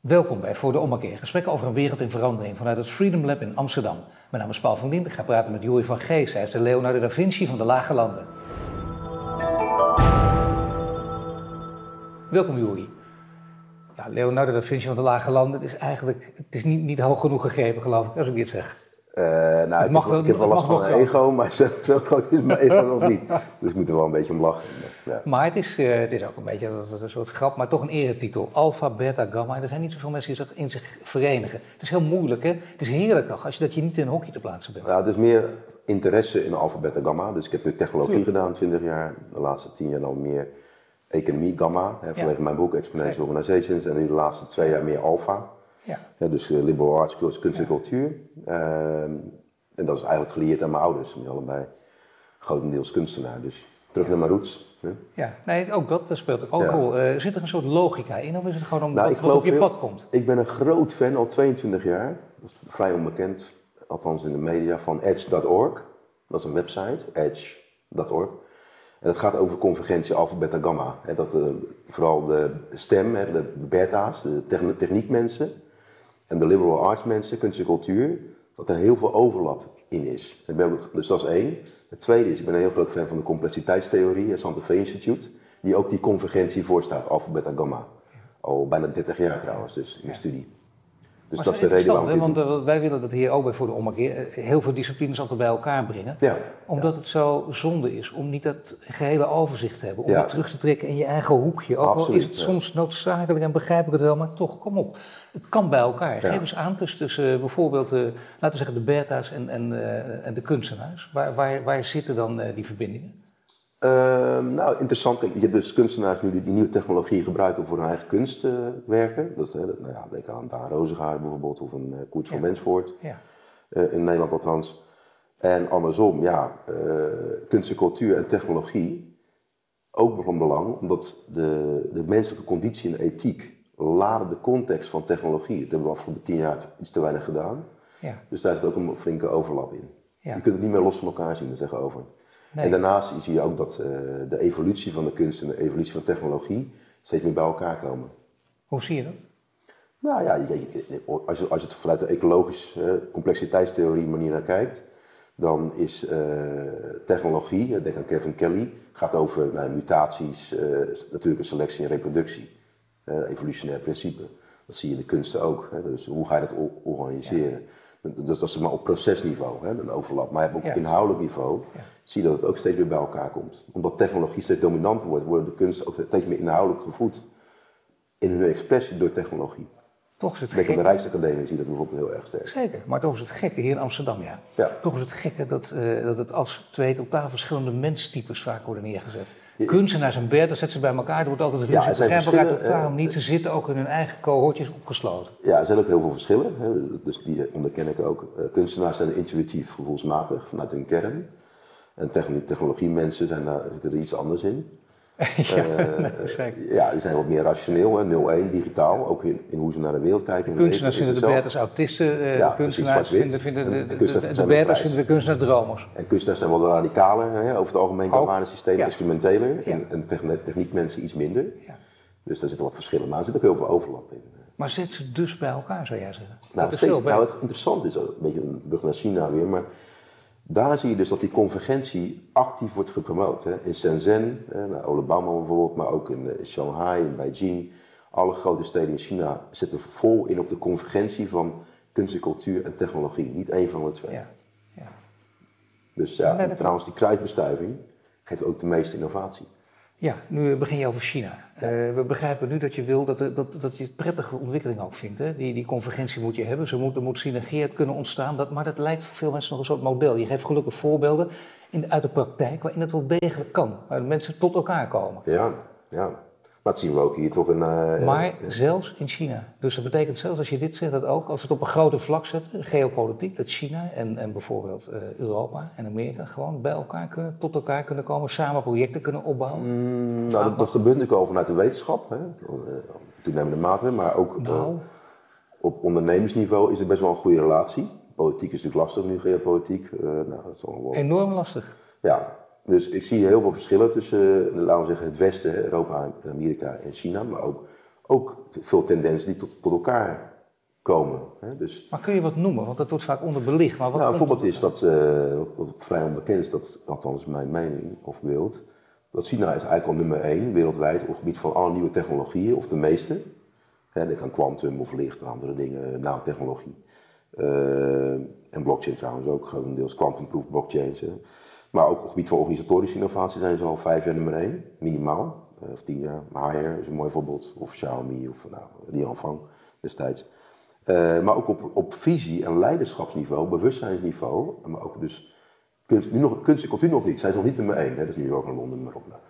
Welkom bij Voor de Ommekeer, gesprekken over een wereld in verandering vanuit het Freedom Lab in Amsterdam. Mijn naam is Paul van Dien, ik ga praten met Joey van Gees, hij is de Leonardo da Vinci van de Lage Landen. Welkom Joey. Ja, Leonardo da Vinci van de Lage Landen, is eigenlijk het is niet, niet hoog genoeg gegrepen geloof ik, als ik dit zeg. Uh, nou, ik, mag heb, wel, ik heb wel last van een ego, maar zo, zo groot is mijn ego nog niet. Dus ik moet er wel een beetje om lachen. Ja. Maar het is, uh, het is ook een beetje een soort grap, maar toch een eretitel. Alpha, beta, gamma. En er zijn niet zoveel mensen die zich in zich verenigen. Het is heel moeilijk, hè? Het is heerlijk toch, als je dat je niet in een hokje te plaatsen bent. Ja, het is meer interesse in alpha, beta, gamma. Dus ik heb nu technologie Tuurlijk. gedaan, 20 jaar. De laatste 10 jaar dan meer economie, gamma. Hè, vanwege ja. mijn boek Exponential Organizations. En nu de laatste twee jaar meer alpha. Ja. ja dus uh, liberal arts, kunst en cultuur. Ehm, en dat is eigenlijk gelieerd aan mijn ouders. Die allebei grotendeels kunstenaar. Dus terug naar mijn roots. Hè? Ja, nee, ook dat, dat speelt ook een rol. Uh, zit er een soort logica in of is het gewoon omdat nou, het op je pad komt? Ik ben een groot fan, al 22 jaar, dat is vrij onbekend, althans in de media, van edge.org. Dat is een website, edge.org. En dat gaat over convergentie alpha, beta, gamma. Hè, dat uh, vooral de stem, hè, de beta's, de techniekmensen en de liberal arts mensen, kunst en cultuur, dat er heel veel overlap in is. Dus dat is één. Het tweede is, ik ben een heel groot fan van de complexiteitstheorie, het Santa Fe Institute, die ook die convergentie voorstaat, alpha, beta, gamma. Al bijna 30 jaar trouwens, dus in mijn studie. Dus dat is de reden waarom. Want uh, wij willen dat hier ook bij voor de ommekeer eh, heel veel disciplines altijd bij elkaar brengen. Ja, omdat het zo zonde is om niet dat gehele overzicht te hebben. Om ja. terug te trekken in je eigen hoekje. Ook al is het soms noodzakelijk en begrijp ik het wel, maar toch, kom op. Het kan bij elkaar. Geef eens aan tussen, tussen bijvoorbeeld, uh, laten we zeggen, de Bertha's en, en, uh, en de kunstenaars. Waar, waar, waar zitten dan die verbindingen? Ehm, nou, interessant. je hebt dus kunstenaars nu die, die nieuwe technologie gebruiken voor hun eigen kunstwerken. dat, nou ja, denk aan Daan Rozengaard bijvoorbeeld, of een uh, Koert van Wensvoort. Ja. Uh, in Nederland althans. En andersom, ja, uh, kunst en cultuur en technologie ook nog van belang, omdat de, de menselijke conditie en ethiek laden de context van technologie. Dat hebben we afgelopen tien jaar iets te weinig gedaan. Ja. Dus daar zit ook een flinke overlap in. Ja. Je kunt het niet meer los van elkaar zien, zeggen over. En daarnaast zie je ook dat uh, de evolutie van de kunst en de evolutie van technologie steeds meer bij elkaar komen. Hoe zie je dat? Nou ja, als je, als je het vanuit de ecologische uh, complexiteitstheorie manier naar kijkt, dan is uh, technologie, denk aan Kevin Kelly, gaat over nou, mutaties, natuurlijke selectie en reproductie. evolutionair principe. Dat zie je in de kunsten ook. Hè? Dus hoe ga je dat organiseren? Dus dat is maar op procesniveau, hè, een overlap. Maar op inhoudelijk niveau zie je dat het ook steeds weer bij elkaar komt. Omdat technologie steeds dominanter wordt, worden de kunsten ook steeds meer inhoudelijk gevoed in hun expressie door technologie. Toch is het gekke. de Rijksacademie zie je dat bijvoorbeeld heel erg sterk. Zeker, maar toch is het gekke hier in Amsterdam, ja. ja. Toch is het gekke dat, uh, dat het als twee totaal verschillende menstypes vaak worden neergezet. Kunstenaars en Bert, dat zetten ze bij elkaar. Er wordt altijd een ruzie. Ja, verschillen. totaal niet. Ze zitten ook in hun eigen cohortjes opgesloten. Ja, er zijn ook heel veel verschillen. Hè. Dus die onderken ik ook. Uh, kunstenaars zijn intuïtief, gevoelsmatig, vanuit hun kern. En technologie mensen zijn daar, zitten er iets anders in. ja, uh, ja, die zijn wat meer rationeel, 0-1, digitaal, ook in, in, hoe ze naar de wereld kijken. Kunstenaars vinden de Berters autisten, uh, ja, kunstenaars vinden, vinden de, de, de, de, de Berters vinden de kunstenaars dromers. En kunstenaars zijn wel radicaler, hè, over het algemeen qua systeem, ja. experimenteler, en, en techniekmensen iets minder. Dus daar zitten wat verschillen, maar er zit ook heel veel overlap in. Maar zit ze dus bij elkaar, zou jij zeggen? Nou, steeds, nou het interessante is, een beetje een brug naar China weer, maar daar zie je dus dat die convergentie actief wordt gepromoot. Hè. In Shenzhen, eh, Alabama bijvoorbeeld, maar ook in eh, Shanghai, in Beijing. Alle grote steden in China zitten vol in op de convergentie van kunst en cultuur en technologie. Niet één van de twee. Ja. ja. Dus ja, en trouwens die kruisbestuiving geeft ook de meeste innovatie. Ja, nu begin je over China. Uh, we begrijpen nu dat je wil dat, dat, dat je het prettige ontwikkeling ook vindt. Hè? Die, die convergentie moet je hebben. Ze moet, er moet kunnen ontstaan. Dat, maar dat lijkt voor veel mensen nog een soort model. Je geeft gelukkig voorbeelden in, uit de praktijk waarin het wel degelijk kan. Waar mensen tot elkaar komen. Ja, ja. Maar dat zien we ook hier toch in. Uh, maar zelfs in China. Dus dat betekent zelfs als je dit zegt, dat ook als we het op een grote vlak zetten, geopolitiek, dat China en, en bijvoorbeeld uh, Europa en Amerika gewoon bij elkaar kunnen, tot elkaar kunnen komen, samen projecten kunnen opbouwen. Mm, nou, dat, dat, gebeurt natuurlijk al vanuit de wetenschap, hè, toenemende mate, maar ook nou. op ondernemersniveau is er best wel een goede relatie. Politiek is natuurlijk lastig nu, geopolitiek. nou, dat is wel... Enorm lastig. Ja, dus ik zie heel veel verschillen tussen, eh, laten we zeggen, het Westen, Europa, Amerika en China, maar ook ook veel tendensen die tot, tot elkaar komen. Hè? Dus, maar kun je wat noemen? Want dat wordt vaak onderbelicht. Maar wat nou, een voorbeeld is dat, uh, wat, vrij onbekend is, dat, althans mijn mening of beeld, dat China is eigenlijk al nummer één wereldwijd op het gebied van alle nieuwe technologieën, of de meeste. Hè, denk aan quantum of licht en andere dingen, nanotechnologie. Uh, en blockchain trouwens ook, grotendeels quantum-proof blockchains. Maar ook op het gebied van organisatorische innovatie zijn ze al vijf jaar nummer één, minimaal. Uh, of tien jaar. Haier is een mooi voorbeeld. Of Xiaomi of nou, Lianfang destijds. Uh, maar ook op, op visie- en leiderschapsniveau, bewustzijnsniveau, maar ook dus kunst, nu nog, kunst en cultuur nog niet, zijn ze nog niet nummer één. Hè? Dat is New York en Londen, maar op. Nou.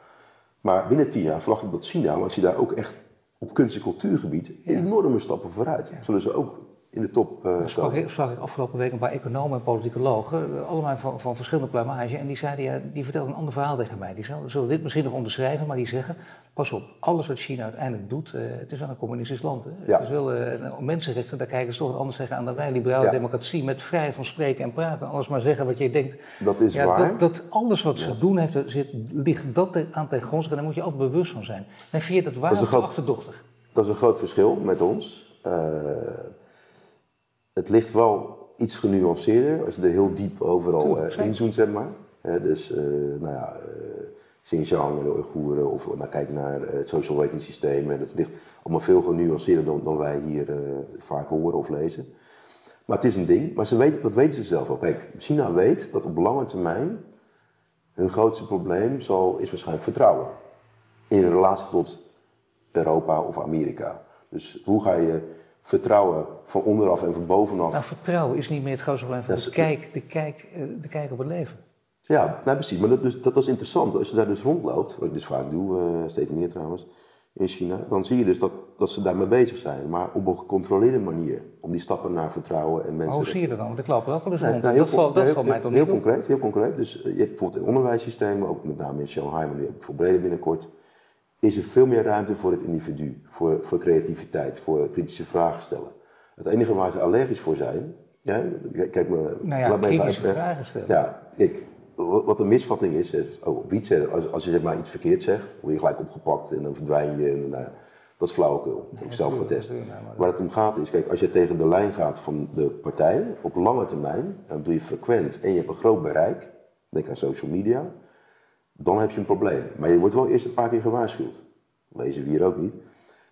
Maar binnen tien jaar verwacht ik dat China, als je daar ook echt op kunst- en cultuurgebied enorme stappen vooruit. Zullen ze ook in de top uh, sprak ik, sprak ik afgelopen week een paar economen en politicologen, eh, allemaal van, van verschillende plumage, en die, zeiden, ja, die vertelden een ander verhaal tegen mij. Die zullen dit misschien nog onderschrijven, maar die zeggen, pas op, alles wat China uiteindelijk doet, uh, het is wel een communistisch land. Hè? Ja. Het is wel uh, mensenrechten, daar kijken ze toch anders tegen aan dan wij, liberale democratie, met vrijheid van spreken en praten, alles maar zeggen wat je denkt. Dat is waar. Dat, dat, alles wat ze doen, heeft, zit, ligt dat aan ten grondslag en daar moet je altijd bewust van zijn. En vind je dat waar of achterdochtig? Dat is een groot verschil met ons het ligt wel iets genuanceerder als je er heel diep overal uh, inzoomt, zeg maar. dus, uh, nou ja, uh, Xinjiang en de Oeigoeren, of nou, kijk naar het social rating systeem. Dat ligt allemaal veel genuanceerder dan, dan wij hier vaak horen of lezen. Maar het is een ding, maar ze weten, dat weten ze zelf ook. Kijk, China weet dat op lange termijn hun grootste probleem zal, is waarschijnlijk vertrouwen. In relatie tot Europa of Amerika. Dus hoe ga je vertrouwen van onderaf en van bovenaf. Nou, vertrouwen is niet meer het grootste probleem van de, kijk, de, kijk, eh, de kijk op het leven. Ja, nou precies. Maar dat, dus, dat is interessant. Als je daar dus rondloopt, wat ik dus vaak doe, uh, steeds meer trouwens, in China, dan zie je dus dat, dat ze daarmee bezig zijn. Maar op een gecontroleerde manier. Om die stappen naar vertrouwen en mensen... hoe zie je dat dan? Want ik loop wel eens rond. Nou, heel, dat valt, dat heel, valt mij toch heel, heel concreet, heel concreet. Dus eh, je hebt bijvoorbeeld in onderwijssystemen, ook met name in Shanghai, maar nu ook voor binnenkort is er veel meer ruimte voor het individu, voor, voor creativiteit, voor kritische vragen stellen. Het enige waar ze allergisch voor zijn, ja, kijk me, nou ja, laat me even vragen stellen. Ja, ik, wat een misvatting is, is oh, op iets, als, als je zeg maar iets verkeerd zegt, word je gelijk opgepakt en dan verdwijn je. En, nou, dat is flauwekul, nee, ik zelf getest. Waar het om gaat is, kijk, als je tegen de lijn gaat van de partij, op lange termijn, dan doe je frequent en je hebt een groot bereik, denk aan social media, dan heb je een probleem. Maar je wordt wel eerst een paar keer gewaarschuwd. Lezen we hier ook niet.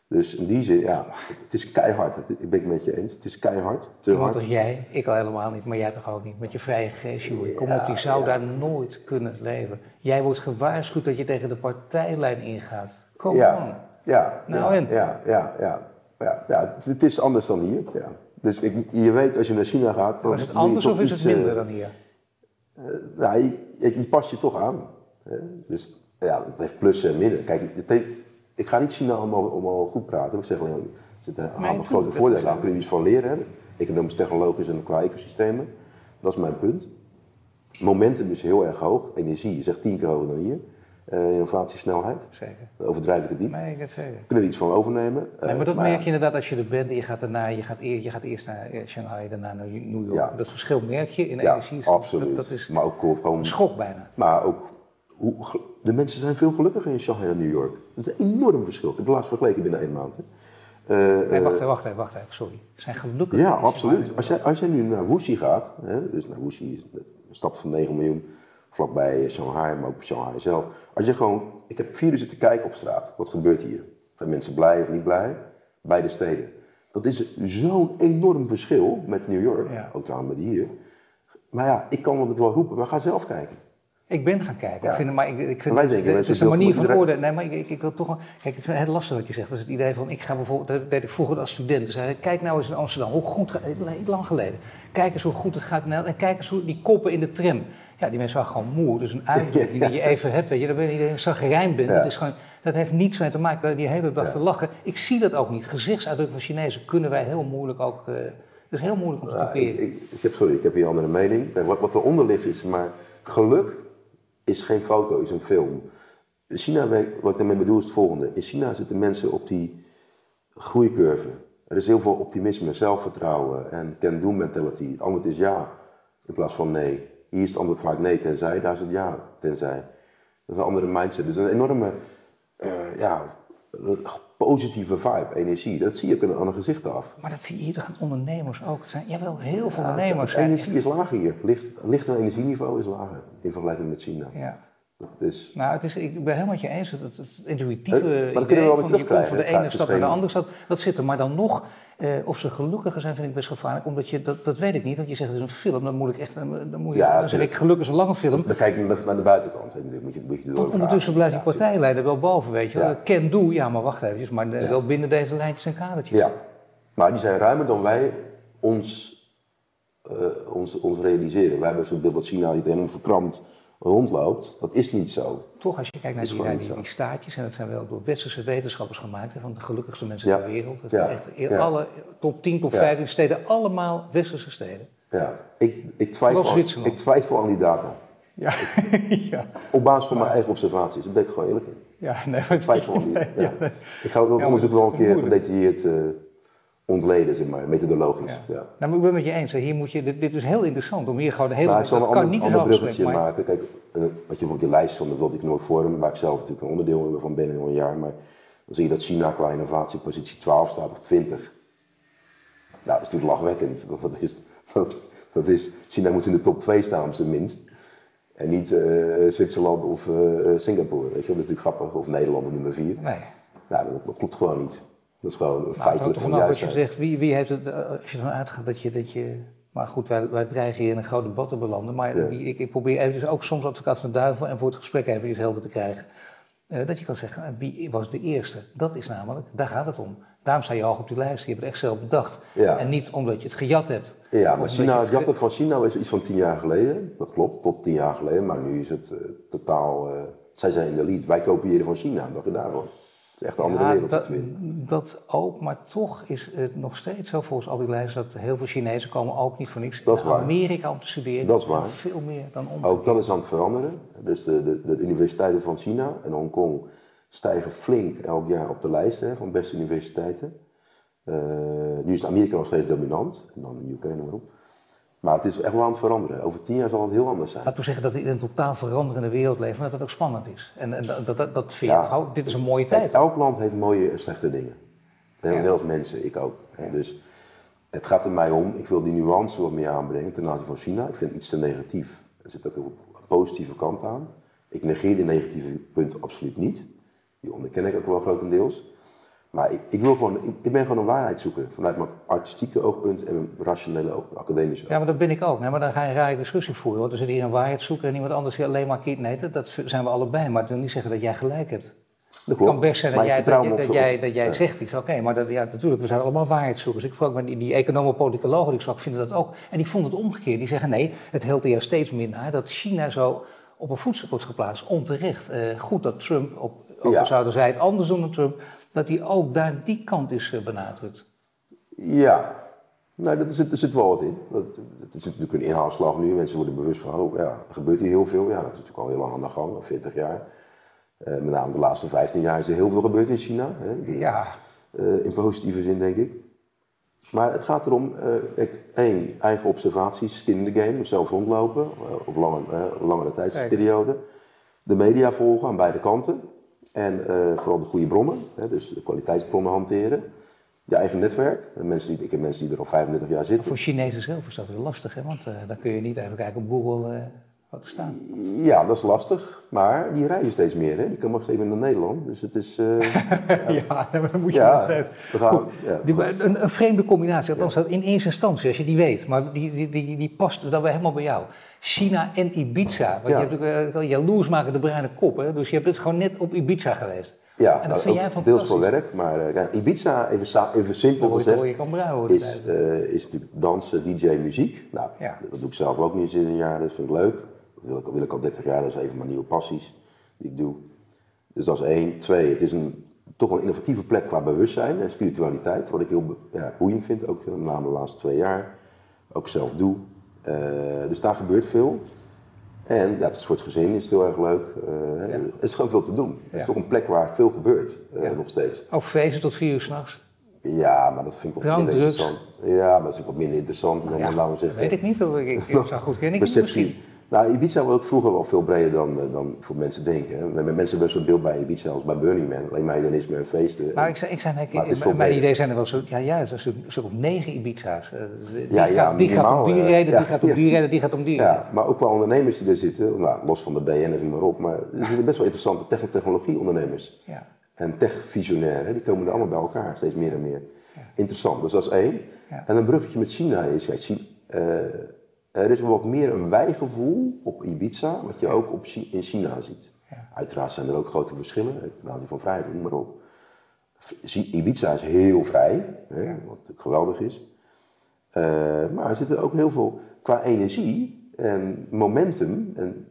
Dus in die zin, ja, het is keihard. ik ben het met je eens. Het is keihard, te hard. als jij, ik al helemaal niet, maar jij toch ook niet. Met je vrije geest, joh. Kom op, die zou daar nooit kunnen leven. Jij wordt gewaarschuwd dat je tegen de partijlijn ingaat. Kom ja. Ja, nou ja, en? Ja, ja, ja. ja, ja het, is anders dan hier. Ja. Dus ik, je weet, als je naar China gaat... Dan is het anders of is het minder dan hier? Uh, nou, je, je, je past je toch aan. Dus ja, het heeft plussen en minnen. Kijk, het heeft, ik ga niet China allemaal, allemaal goed praten. Ik zeg alleen, er zitten een aantal grote voordelen aan. Kun je iets van leren hebben. Economisch, technologisch en qua ecosystemen. Dat is mijn punt. Momentum is heel erg hoog. Energie is echt tien keer hoger dan hier. Uh, innovatiesnelheid. Zeker. Dan overdrijf ik het niet. Nee, ik het zeker. Kunnen er iets van overnemen. Nee, maar dat uh, merk je inderdaad als je er bent. Je gaat, daarna, je gaat, je gaat eerst naar eh, Shanghai, daarna naar New York. Ja. Dat verschil merk je in ja, energie. absoluut. Dat, dat is maar ook gewoon... Een schok bijna. Maar ook hoe, de mensen zijn veel gelukkiger in Shanghai en New York. Dat is een enorm verschil. Ik heb het laatst vergeleken binnen één maand. Hè. Uh, nee, wacht even, wacht even, wacht even, sorry. Ze zijn gelukkig. Ja, absoluut. Als jij, als jij nu naar Wuxi gaat, hè, dus naar Wuxi is een stad van 9 miljoen, vlakbij Shanghai, maar ook Shanghai zelf. Als je gewoon, ik heb vier uur zitten kijken op straat. Wat gebeurt hier? Zijn mensen blij of niet blij? Beide steden. Dat is zo'n enorm verschil met New York, ja. ook trouwens met hier. Maar ja, ik kan het wel roepen, maar ga zelf kijken. Ik ben gaan kijken. Ik vind, maar ik, ik vind Wij denken, het, is de manier van woorden. Nee, maar ik, ik, ik, wil toch. Kijk, het is heel lastig wat je zegt. Dat is het idee van. Ik ga bijvoorbeeld. Dat deed ik vroeger als student. Dus kijk nou eens in Amsterdam. Hoe goed. Lang geleden. Kijk eens hoe goed het gaat. En kijk eens hoe die koppen in de tram. Ja, die mensen waren gewoon moe. Dus een uitdrukking die je even hebt. Weet je, dan ben je een zaggerijn bent. Dat, is gewoon, dat heeft niets mee te maken. Die hele dag te lachen. Ik zie dat ook niet. Gezichtsuitdrukking van Chinezen kunnen wij heel moeilijk ook. Uh, het is heel moeilijk om te kopiëren. ik, ik, heb, sorry, ik heb hier een andere mening. Wat, wat eronder ligt is maar geluk is geen foto, is een film. China, wat ik daarmee bedoel, is het volgende. In China zitten mensen op die groeicurve. Er is heel veel optimisme, zelfvertrouwen en can-do mentality. Het antwoord is ja, in plaats van nee. Hier is het antwoord vaak nee, tenzij, daar is het ja, tenzij. Dat is een andere mindset. Dus een enorme uh, ja, positieve vibe, energie. Dat zie je ook aan de gezichten af. Maar dat zie je hier aan ondernemers ook. Er zijn jawel heel veel ondernemers. De energie is lager hier. Licht, licht en energieniveau is lager in vergelijking met China. Ja. Dat is... Nou, het is, ik ben helemaal met je eens. Het, het, het intuïtieve maar dat we wel weer terugkrijgen. Voor de ene stad naar de andere stad, dat zit er. Maar dan nog, uh, of ze gelukkiger zijn, vind ik best gevaarlijk. Omdat je, dat, dat weet ik niet. Want je zegt het is een film, dan moet ik echt, dan, moet je, ja, dan zeg ik gelukkig is een lange film. Dan kijk je naar de buitenkant. Hè. Moet je, moet je Want ondertussen blijft die partijleider wel boven, weet je. Ja. Ken doe, ja maar wacht even. Maar ja. wel binnen deze lijntjes en kadertjes. Ja, maar die zijn ruimer dan wij ons, uh, ons, ons realiseren. Wij hebben zo'n beeld dat China niet helemaal verkrampt rondloopt. Dat is niet zo. Toch, als je kijkt naar die, die, die, staatjes, en dat zijn wel door westerse wetenschappers gemaakt, van de gelukkigste mensen ter wereld. Dat ja. echt, alle top 10, top 15 steden, allemaal westerse steden. Ja, ik, ik, twijfel, aan, ik twijfel aan die data. Ja. ja. Op basis van mijn eigen observaties, daar ben ik gewoon eerlijk in. Ja, nee, ik twijfel aan die. Ja. Ik ga dat onderzoek wel een keer gedetailleerd. Uh, ontleden, zeg maar, methodologisch. Ja. ja. Nou, maar ik ben met je eens, hier moet je, dit, dit is heel interessant om hier gewoon de hele... Maar ik zal een ander, niet ander bruggetje maar... maken. Kijk, wat je bijvoorbeeld die lijst van de World Economic Forum, waar ik zelf natuurlijk een onderdeel van ben in een jaar, maar dan zie je dat China qua innovatie positie 12 staat of 20. Nou, dat is natuurlijk lachwekkend. Dat, dat, is, dat, dat is, China moet in de top 2 staan, op zijn minst. En niet uh, Zwitserland of uh, Singapore, weet je, dat is natuurlijk grappig. Of Nederland op nummer 4. Nee. Nou, dat, dat klopt gewoon niet. Dat is gewoon een nou, feitelijk vanaf wat je zegt, wie, wie heeft het, eh, als je ervan uitgaat dat je, dat je maar goed, wij, wij dreigen hier in een groot debat te belanden. Maar ik, ik, probeer even ook soms advocaat van de duivel en voor het gesprek even iets helder te krijgen. Uh, dat je kan zeggen, eh, wie was de eerste? Dat is namelijk, daar gaat het om. Daarom sta je hoog op die lijst. Je hebt het echt zelf bedacht. Ja. En niet omdat je het gejat hebt. Ja, maar China, het jatten van China is iets van tien jaar geleden. Dat klopt, tot tien jaar geleden. Maar nu is het uh, totaal... Uh, zij zijn in de lead. Wij kopiëren van China, dat je daarvan is echt een andere ja, wereld. Dat, dat ook, maar toch is het nog steeds zo volgens al die lijsten dat heel veel Chinezen komen ook niet voor niks dat is waar. Amerika om te studeren. Dat is waar. Veel meer dan om. Ook dat is aan het veranderen. Dus de, de, de universiteiten van China en Hongkong stijgen flink elk jaar op de lijst hè, van beste universiteiten. Uh, nu is Amerika nog steeds dominant, en dan de UK noem maar op. Maar het is echt wel aan het veranderen. Over tien jaar zal het heel anders zijn. Laten we zeggen dat we in een totaal veranderende wereld leven, maar dat dat ook spannend is. En, en dat, dat, dat vind je, dit is een mooie tijd. elk land heeft mooie en slechte dingen. Heel als mensen, ik ook. Dus het gaat er mij om, ik wil die nuance wat meer aanbrengen ten aanzien van China. Ik vind het iets te negatief. Er zit ook een positieve kant aan. Ik negeer die negatieve punten absoluut niet. Die onderken ik ook wel grotendeels. Maar ik, ik, wil gewoon, ik, ben gewoon een waarheid zoeken vanuit mijn artistieke oogpunt en mijn rationele oogpunt, academische Ja, maar dat ben ik ook. Nee, maar dan ga je een rare discussie voeren. Want er zit hier een waarheid zoeken en iemand anders die alleen maar kiet. Nee, dat, zijn we allebei. Maar dat wil niet zeggen dat jij gelijk hebt. Dat klopt. kan best zijn dat jij, dat, dat, jij, dat jij zegt iets. Oké, maar dat, ja, natuurlijk, we zijn allemaal waarheidszoekers. Ik vroeg die, die economen politicologen die ik vinden dat ook. En die vonden het omgekeerd. Die zeggen nee, het helpt er steeds minder dat China zo op een voetstuk wordt geplaatst. Onterecht. Uh, goed dat Trump, op, ook ja. zouden zij het anders doen dan Trump dat hij ook daar die kant is eh, benadrukt. Ja, nou, dat zit, er zit wel wat in. Dat, het is natuurlijk een inhaalslag nu. Mensen worden bewust van, oh ja, er gebeurt hier heel veel. Ja, dat is natuurlijk al heel lang aan de gang, al 40 jaar. Uh, met name de laatste 15 jaar is er heel veel gebeurd in China. Hè. ja. Uh, in positieve zin, denk ik. Maar het gaat erom, uh, één, eigen observaties, skin in the game, zelf rondlopen, op lange, langere tijdsperiode. De media volgen aan beide kanten. En uh, vooral de goede bronnen, hè, dus de kwaliteitsbronnen hanteren. Je eigen netwerk. Mensen die, ik heb mensen die er al 35 jaar zitten. Voor Chinezen zelf is dat heel lastig, hè? want uh, dan kun je niet even kijken op Google uh, staat. Ja, dat is lastig. Maar die reizen steeds meer. Hè? Die komen nog steeds naar Nederland. Dus het is... ja, maar dan moet je... Ja, gaan, ja. Die, een, een, vreemde combinatie. Althans, ja. in eerste instantie, als je die weet. Maar die, die, die, die past dan weer helemaal bij jou. China en Ibiza. Want ja. je hebt ook jaloers maken de bruine kop. Hè? Dus je hebt het gewoon net op Ibiza geweest. Ja, en dat nou, vind jij. Deels voor werk, maar uh, Ibiza, even, even simpel gezegd, is, uh, is natuurlijk dansen, DJ, muziek. Nou, ja. dat doe ik zelf ook niet sinds een jaar, dat vind ik leuk. Dat wil ik, wil ik al 30 jaar, dat is even mijn nieuwe passies die ik doe. Dus dat is één. Twee, het is een, toch een innovatieve plek qua bewustzijn en spiritualiteit, wat ik heel ja, boeiend vind, ook met name de laatste twee jaar. Ook zelf doe. Uh, dus daar gebeurt veel. En ja, het is voor het gezin is het heel erg leuk. Uh, ja. Het is gewoon veel te doen. Het is toch een plek waar veel gebeurt, uh, nog steeds. Ook feesten tot vier uur s'nachts? Ja, maar dat vind ik wat minder interessant. Ja, maar dat is ook wat minder interessant nou, dan, laten we zeggen. Weet ik niet, of ik, ik, ik zou goed kennen. Perceptie, Nou, Ibiza was ook vroeger wel veel breder dan, eh, dan voor mensen denken. Hè. Mensen hebben zo'n beeld bij Ibiza als bij Burning Man. Alleen maar hedonisme en feesten. Nou, ik zei, ik zei mijn idee zijn er wel zo, ja, ja, zo, zo of negen Ibiza's. Uh, die, ja, ja, gaat, om die reden, die gaat om die reden, die gaat om die reden. Ja, maar ook wel ondernemers die er zitten, nou, los van de BN en maar op, maar er zitten best wel interessante technologie-ondernemers. Ja. En tech-visionairen, die komen er allemaal bij elkaar, steeds meer en meer. Interessant, dus dat is één. En een bruggetje met China is, ja, China, uh, er is wat meer een wijgevoel op Ibiza, wat je ook op, in China ziet. Ja. Uiteraard zijn er ook grote verschillen ten aanzien van vrijheid, noem maar op. Ibiza is heel vrij, hè, wat geweldig is. Uh, maar er zit ook heel veel qua energie en momentum. En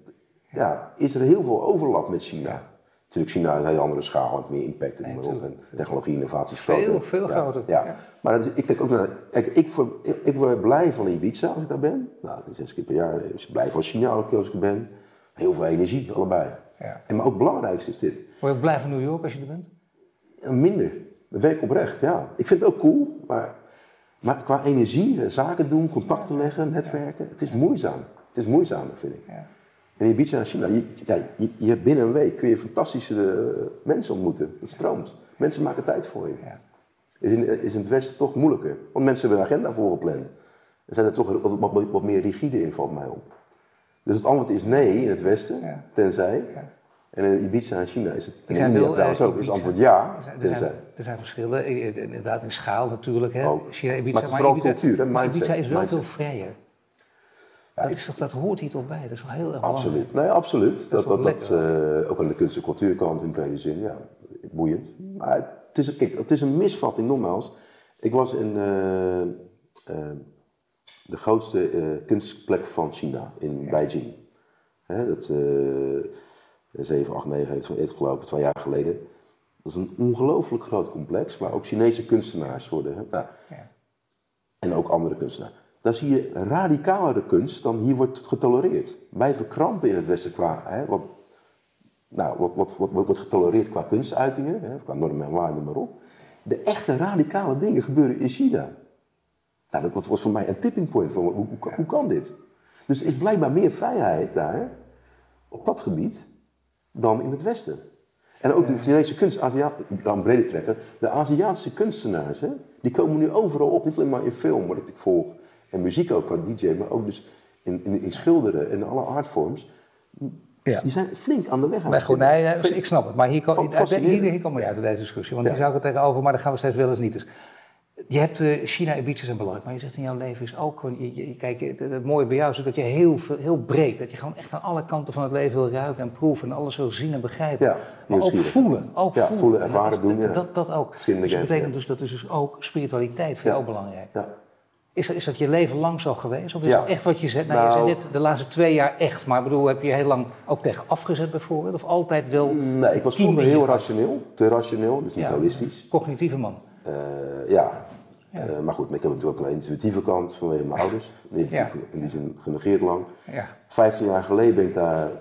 ja, is er heel veel overlap met China. Natuurlijk, China is een hele andere schaal, heeft meer impact en, nee, en technologie, innovaties Veel, veel groter. Ja. Maar ik kijk ook naar, kijk, ik, ik, ik, word blij van Ibiza als ik daar ben. Nou, zes keer per jaar. Ik blij van China elke keer als ik er ben. Heel veel energie, allebei. Ja. En maar ook het belangrijkste is dit. Word je ook blij van New York als je er bent? Minder. Dat werk oprecht, ja. Ik vind het ook cool, maar, maar qua energie, zaken doen, contacten leggen, netwerken, het is moeizaam. Het is moeizaam, vind ik. Ja. En Ibiza en China, je, ja, je, je, binnen een week kun je fantastische eh, mensen ontmoeten. Dat stroomt. Mensen maken tijd voor je. Ja. Is, in, is in het Westen toch moeilijker. Want mensen hebben een agenda voorgepland. Er zijn er toch wat, wat, meer rigide in, valt mij op. Dus het antwoord is nee in het Westen, tenzij. En in Ibiza en China is het, en in India trouwens ook, is het antwoord ja, er zijn, er zijn verschillen, inderdaad in schaal natuurlijk. Hè. China, Ibiza, maar het is vooral Ibiza, cultuur, hè, mindset. Ibiza is wel veel vrijer dat, is toch, dat hoort hier toch bij, dat is wel heel erg Absoluut, nee, absoluut. Dat, dat, dat, uh, ook aan de kunst- en cultuurkant in brede zin, ja, boeiend. Maar het is, kijk, het is een misvatting, nogmaals. Ik was in uh, uh, de grootste kunstplek van China, in ja. Beijing. Hè, dat, 7, 8, 9 heeft van gelopen, twee jaar geleden. Dat is een ongelooflijk groot complex, waar ook Chinese kunstenaars worden. Hè, nou, ja. En ook andere kunstenaars dan zie je radicalere kunst dan hier wordt getolereerd. Wij verkrampen in het Westen qua, hè, wat, nou, wat, wat, wat, wordt getolereerd qua kunstuitingen, hè, qua normen en waarden, maar op. De echte radicale dingen gebeuren in China. Nou, dat was voor mij een tipping point. Van, hoe, hoe, kan dit? Dus er is blijkbaar meer vrijheid daar, op dat gebied, dan in het Westen. En ook de Chinese kunst, dan breder trekken, de Aziatische kunstenaars, hè, die komen nu overal op, niet alleen maar in film, wat ik volg, en muziek ook qua DJ, maar ook dus in, in, in schilderen en alle artforms. Ja. Die zijn flink aan de weg aan Bij Gonij, ik snap het. Maar hier, kom, hier, hier komen we uit deze discussie. Want ja. die zou ik er tegenover, maar dan gaan we steeds wel eens niet. Dus je hebt uh, China en Ibiza zijn belangrijk, maar je zegt in jouw leven is ook gewoon, je, kijk, het, mooie bij jou is dat je heel, heel breed, dat je gewoon echt aan alle kanten van het leven wil ruiken en proeven en alles wil zien en begrijpen. Ja, maar ook voelen. Ook ja, voelen, ervaren doen. Dat, dat, dat, ook. Dus dat betekent dus dat is dus ook spiritualiteit voor jou belangrijk. Ja. Is, is dat je leven lang zo geweest? Of is dat echt wat je zegt? Nou, je zei net de laatste twee jaar echt, maar bedoel, heb je heel lang ook tegen afgezet bijvoorbeeld? Of altijd wel. Nee, ik was vroeger heel rationeel, te rationeel, dus niet ja, realistisch. Cognitieve man. Uh, ja. ja. Uh, maar goed, ik heb natuurlijk ook een intuïtieve kant vanwege mijn ouders. In die zin genegeerd lang. Ja. 15 jaar geleden ben ik daar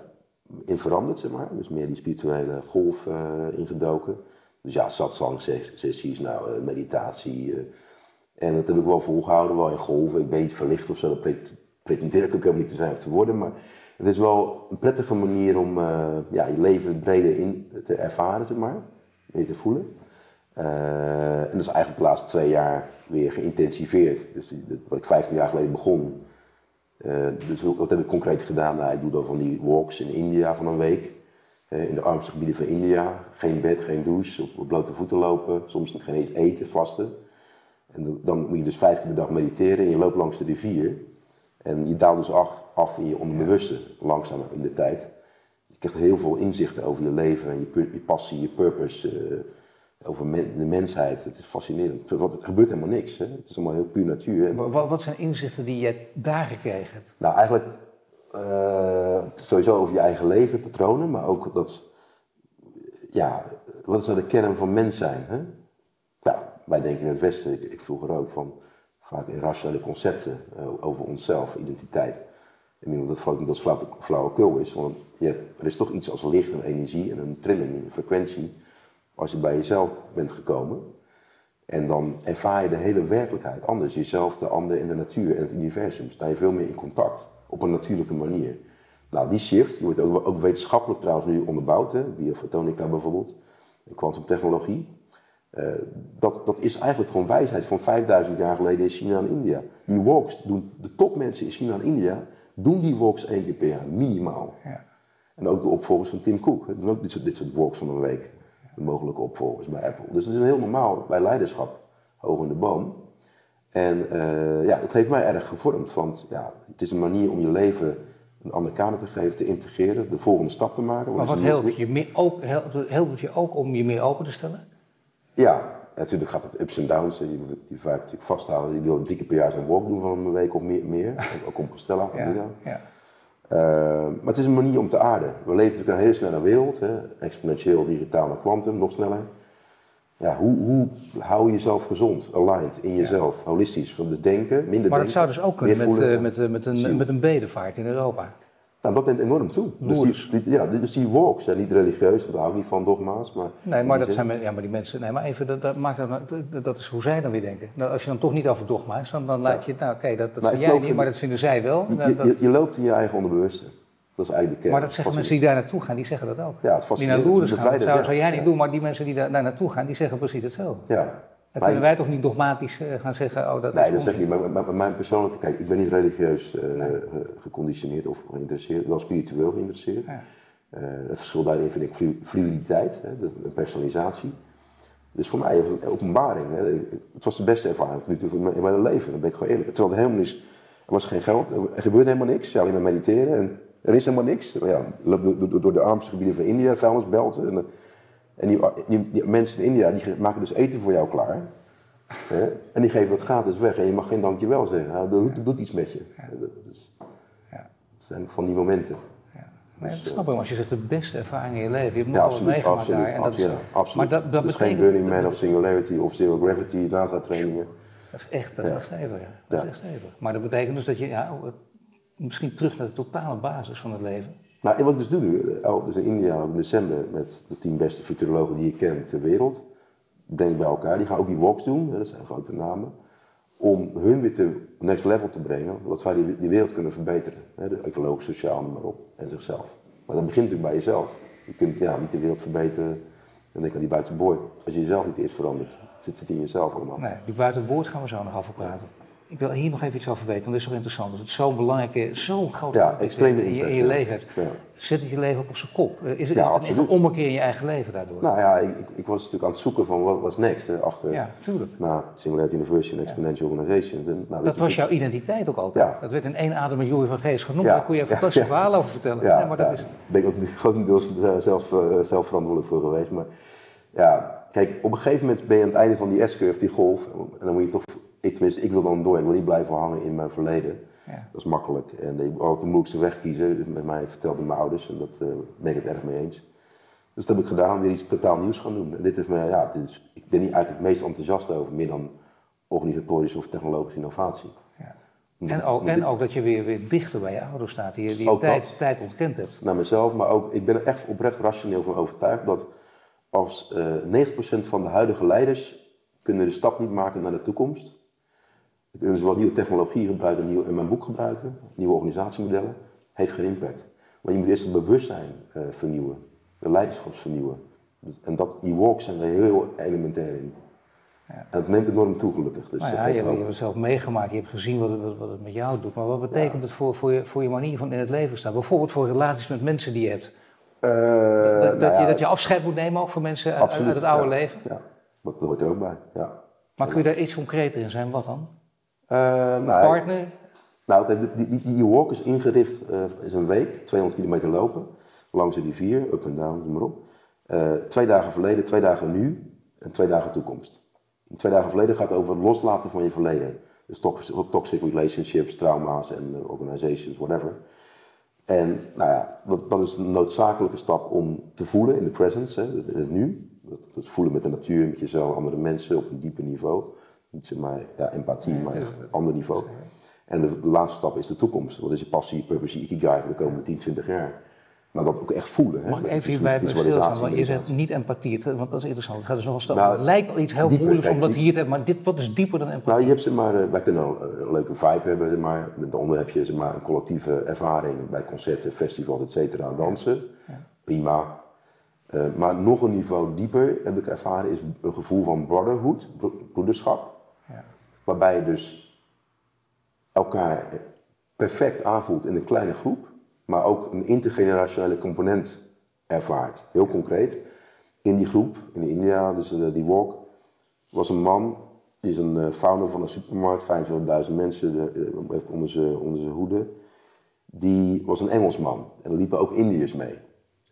in veranderd, zeg maar. Dus meer die spirituele golf uh, ingedoken. Dus ja, satsang, sessies, nou, meditatie en dat heb ik wel volgehouden, wel in golven. Ik ben niet verlicht of zo, dat pretendeer ik ook helemaal niet te zijn of te worden. Maar het is wel een prettige manier om uh, ja, je leven breder in te ervaren, zeg maar. Meer te voelen. Uh, en dat is eigenlijk de laatste twee jaar weer geïntensiveerd. Dus wat ik 15 jaar geleden begon. Uh, dus wat heb ik concreet gedaan? Nou, ik doe dan van die walks in India van een week. in de armste gebieden van India. Geen bed, geen douche, op blote voeten lopen. Soms geen eens eten, vasten. En dan moet je dus vijf keer per dag mediteren en je loopt langs de rivier. En je daalt dus af, in je onderbewuste, langzaam in de tijd. Je krijgt heel veel inzichten over je leven en je, je passie, je purpose, uh, over de mensheid. Het is fascinerend. Er gebeurt helemaal niks. Hè? Het is allemaal heel puur natuur. Wat, wat, zijn inzichten die je daar gekregen hebt? Nou, eigenlijk uh, sowieso over je eigen leven, patronen, maar ook dat, ja, wat is nou de kern van mens zijn? Hè? Wij denken in het Westen, ik, ik vroeger ook, van vaak irrationele concepten uh, over onszelf, identiteit. Ik denk dat het dat flauw, flauwekul is, want je, er is toch iets als licht en energie en een trilling, een frequentie, als je bij jezelf bent gekomen. En dan ervaar je de hele werkelijkheid anders. Jezelf, de ander en de natuur en het universum. Sta je veel meer in contact op een natuurlijke manier. Nou, die shift, wordt ook, ook wetenschappelijk trouwens nu onderbouwd, hè, biofotonica bijvoorbeeld, kwantumtechnologie. Uh, dat, dat is eigenlijk gewoon wijsheid van 5000 jaar geleden in China en India. Die walks doen, de topmensen in China en India, doen die walks één keer per jaar, minimaal. Ja. En ook de opvolgers van Tim Cook, doen ook dit soort, dit soort walks van een week. De mogelijke opvolgers bij Apple. Dus dat is heel normaal bij leiderschap, hoog in de boom. En uh, ja, het heeft mij erg gevormd, want ja, het is een manier om je leven een andere kader te geven, te integreren, de volgende stap te maken. Maar wat helpt je, meer ook, helpt je ook om je meer open te stellen? Ja, natuurlijk gaat het ups en downs. Je moet die vijf natuurlijk vasthouden. Je wil drie keer per jaar zo'n walk doen van een week of meer. meer. Ook Compostela. Ja, ja. Uh, maar het is een manier om te aarden. We leven natuurlijk in een hele snelle wereld. Hè? Exponentieel, digitaal naar kwantum, nog sneller. Ja, hoe, hoe hou je jezelf gezond, aligned in jezelf, holistisch, van het denken, minder Maar dat zou dus ook kunnen met, uh, met, uh, met, een, met een bedevaart in Europa. Nou, dat neemt enorm toe. Dus die, ja, dus die walks zijn niet religieus, daar hou ik niet van dogma's. Maar nee, maar, dat zijn, ja, maar die mensen, nee, maar even, dat, dat, maakt dat, dat is hoe zij dan weer denken. Nou, als je dan toch niet over dogma's, dan, dan laat je het, nou oké, dat, dat nou, vind jij niet, maar dat vinden zij wel. Je, je, je, loopt in je eigen onderbewuste. Dat is eigenlijk de kern. Maar dat zeggen mensen die daar naartoe gaan, die zeggen dat ook. Ja, het die naar Lourdes gaan, dat zou, jij niet doen, maar die mensen die daar, daar naartoe gaan, die zeggen precies hetzelfde. Ja, dan kunnen wij toch niet dogmatisch uh, gaan zeggen, oh dat Nee, dat zeg ik niet, maar, maar, mijn persoonlijke, kijk, ik ben niet religieus uh, nee. geconditioneerd of geïnteresseerd, wel spiritueel geïnteresseerd. Ja. Uh, het verschil daarin vind ik fluiditeit, hè, de, personalisatie. Dus voor mij was een openbaring. Hè. Het was de beste ervaring tot nu toe in mijn leven, dan ben ik gewoon eerlijk. Terwijl er helemaal niks, er was geen geld, er gebeurde helemaal niks, ja, alleen maar mediteren en er is helemaal niks. Ja, door, door, door de armste gebieden van India, vuilnisbelten. En, en die, die, mensen in India die maken dus eten voor jou klaar. Hè? En die geven dat gratis weg en je mag geen dankjewel zeggen. Nou, dat, doet, iets met je. Dat, is, ja. dat zijn van die momenten. Dus, snap ik, als je zegt de beste ervaring in je leven. Je hebt nog ja, absoluut, meegemaakt absoluut, daar. En dat absoluut, is, absoluut. Maar dat, dat is geen Burning Man of Singularity of Zero Gravity, NASA trainingen. Dat is echt, dat is stevig, ja. Dat is echt stevig. Maar dat betekent dus dat je ja, misschien terug naar de totale basis van het leven. Nou, wat ik dus doe nu, dus in India in december met de tien beste futurologen die je kent ter wereld, ik bij elkaar. Die gaan ook die walks doen, dat zijn grote namen, om hun weer te next level te brengen, zodat wij die, die wereld kunnen verbeteren. De ecologisch, sociaal, noem maar op, en zichzelf. Maar dat begint natuurlijk bij jezelf. Je kunt ja, niet de wereld verbeteren en denk aan die buitenboord. Als je jezelf niet eerst verandert, zit het in jezelf allemaal. Nee, die buitenboord gaan we zo nog over praten. Ik wil hier nog even iets over weten, want dat is toch interessant. Dat het zo'n belangrijke, zo'n grote ja, extreem in, je, in je leven hebt. Ja. Zet het je leven ook op zijn kop? Eh, is het ja, een ommekeer in je eigen leven daardoor? Nou ja, ik, ik, was natuurlijk aan het zoeken van wat was next. Hè, achter, ja, tuurlijk. Na Singularity University en Exponential Organization. nou, dat was jouw identiteit ook altijd. Dat werd in één adem met Joey van Geest genoemd. Daar kon je een fantastisch verhaal over vertellen. Ja, maar dat is... Daar ben ik ook grotendeels zelf, uh, zelf verantwoordelijk voor geweest. Maar ja, kijk, op een gegeven moment ben je aan het einde van die S-curve, die golf. En dan moet je toch ik, tenminste, ik wil dan door. Ik wil niet blijven hangen in mijn verleden. Ja. Dat is makkelijk. En ik altijd de moeilijkste weg kiezen. Met mij vertelden mijn ouders en dat uh, ben ik het erg mee eens. Dus dat heb ik gedaan, weer iets totaal nieuws gaan doen. En dit is me, ja, dit is, ik ben hier eigenlijk het meest enthousiast over, meer dan organisatorische of technologische innovatie. Ja. En, ook, en ook dat je weer, weer dichter bij je ouders staat, die, die je tijd, tijd ontkend hebt. Naar mezelf, maar ook, ik ben er echt oprecht rationeel van overtuigd dat als uh, eh, 90% van de huidige leiders kunnen de stap niet maken naar de toekomst, kunnen dus wel nieuwe technologie gebruiken, nieuw, in mijn boek gebruiken, nieuwe organisatiemodellen, heeft geen impact. Maar je moet eerst het bewustzijn uh, vernieuwen, de leiderschapsvernieuwen. Dus, en dat, die walks zijn er heel elementair in. Ja. En het neemt enorm toe, gelukkig. Dus nou ja, je, je, hebt het zelf meegemaakt, je hebt gezien wat het, wat het met jou doet. Maar wat betekent het voor, voor, je, voor je manier van in het leven staan? Bijvoorbeeld voor relaties met mensen die je hebt. Uh, dat, nou je, dat je afscheid moet nemen ook voor mensen uit, uit, het oude leven? Ja, dat hoort er ook bij. Ja. Maar kun je daar iets concreter in zijn? Wat dan? Uh, nou, partner? Nou, die, die, die, walk is ingericht, uh, is een week, 200 kilometer lopen, langs de rivier, up en down, noem maar op. Uh, twee dagen verleden, twee dagen nu en twee dagen toekomst. twee dagen verleden gaat over het loslaten van je verleden. Dus toxic relationships, trauma's en organizations, whatever. En nou ja, dat, dat, is een noodzakelijke stap om te voelen in de presence, hè, in het nu. Dat, dat voelen met de natuur, met jezelf, andere mensen op een dieper niveau. Niet zeg maar ja, empathie, maar echt een ander niveau. En de, laatste stap is de toekomst. Wat is je passie, je purpose, je ikigai voor de komende 10, 20 jaar? Maar dat ook echt voelen. Hè? Mag ik even hierbij stilstaan? Want je zegt niet empathie, want dat is interessant. Het gaat dus nog een stap. Nou, het lijkt al iets heel moeilijks om dat hier te hebben, maar dit, wat is dieper dan empathie? Nou, je hebt ze maar, eh, wij kunnen een leuke vibe hebben, maar daaronder heb je zeg maar, een collectieve ervaring bij concerten, festivals, et cetera, dansen. Ja. Prima. Uh, maar nog een niveau dieper heb ik ervaren is een gevoel van brotherhood, broederschap. Waarbij je dus elkaar perfect aanvoelt in een kleine groep maar ook een intergenerationele component ervaart. Heel concreet. In die groep, in India, dus uh, die walk, was een man, die is een uh, founder van een supermarkt, 25.000 mensen uh, onder zijn hoede. Die was een Engelsman en er liepen ook Indiërs mee.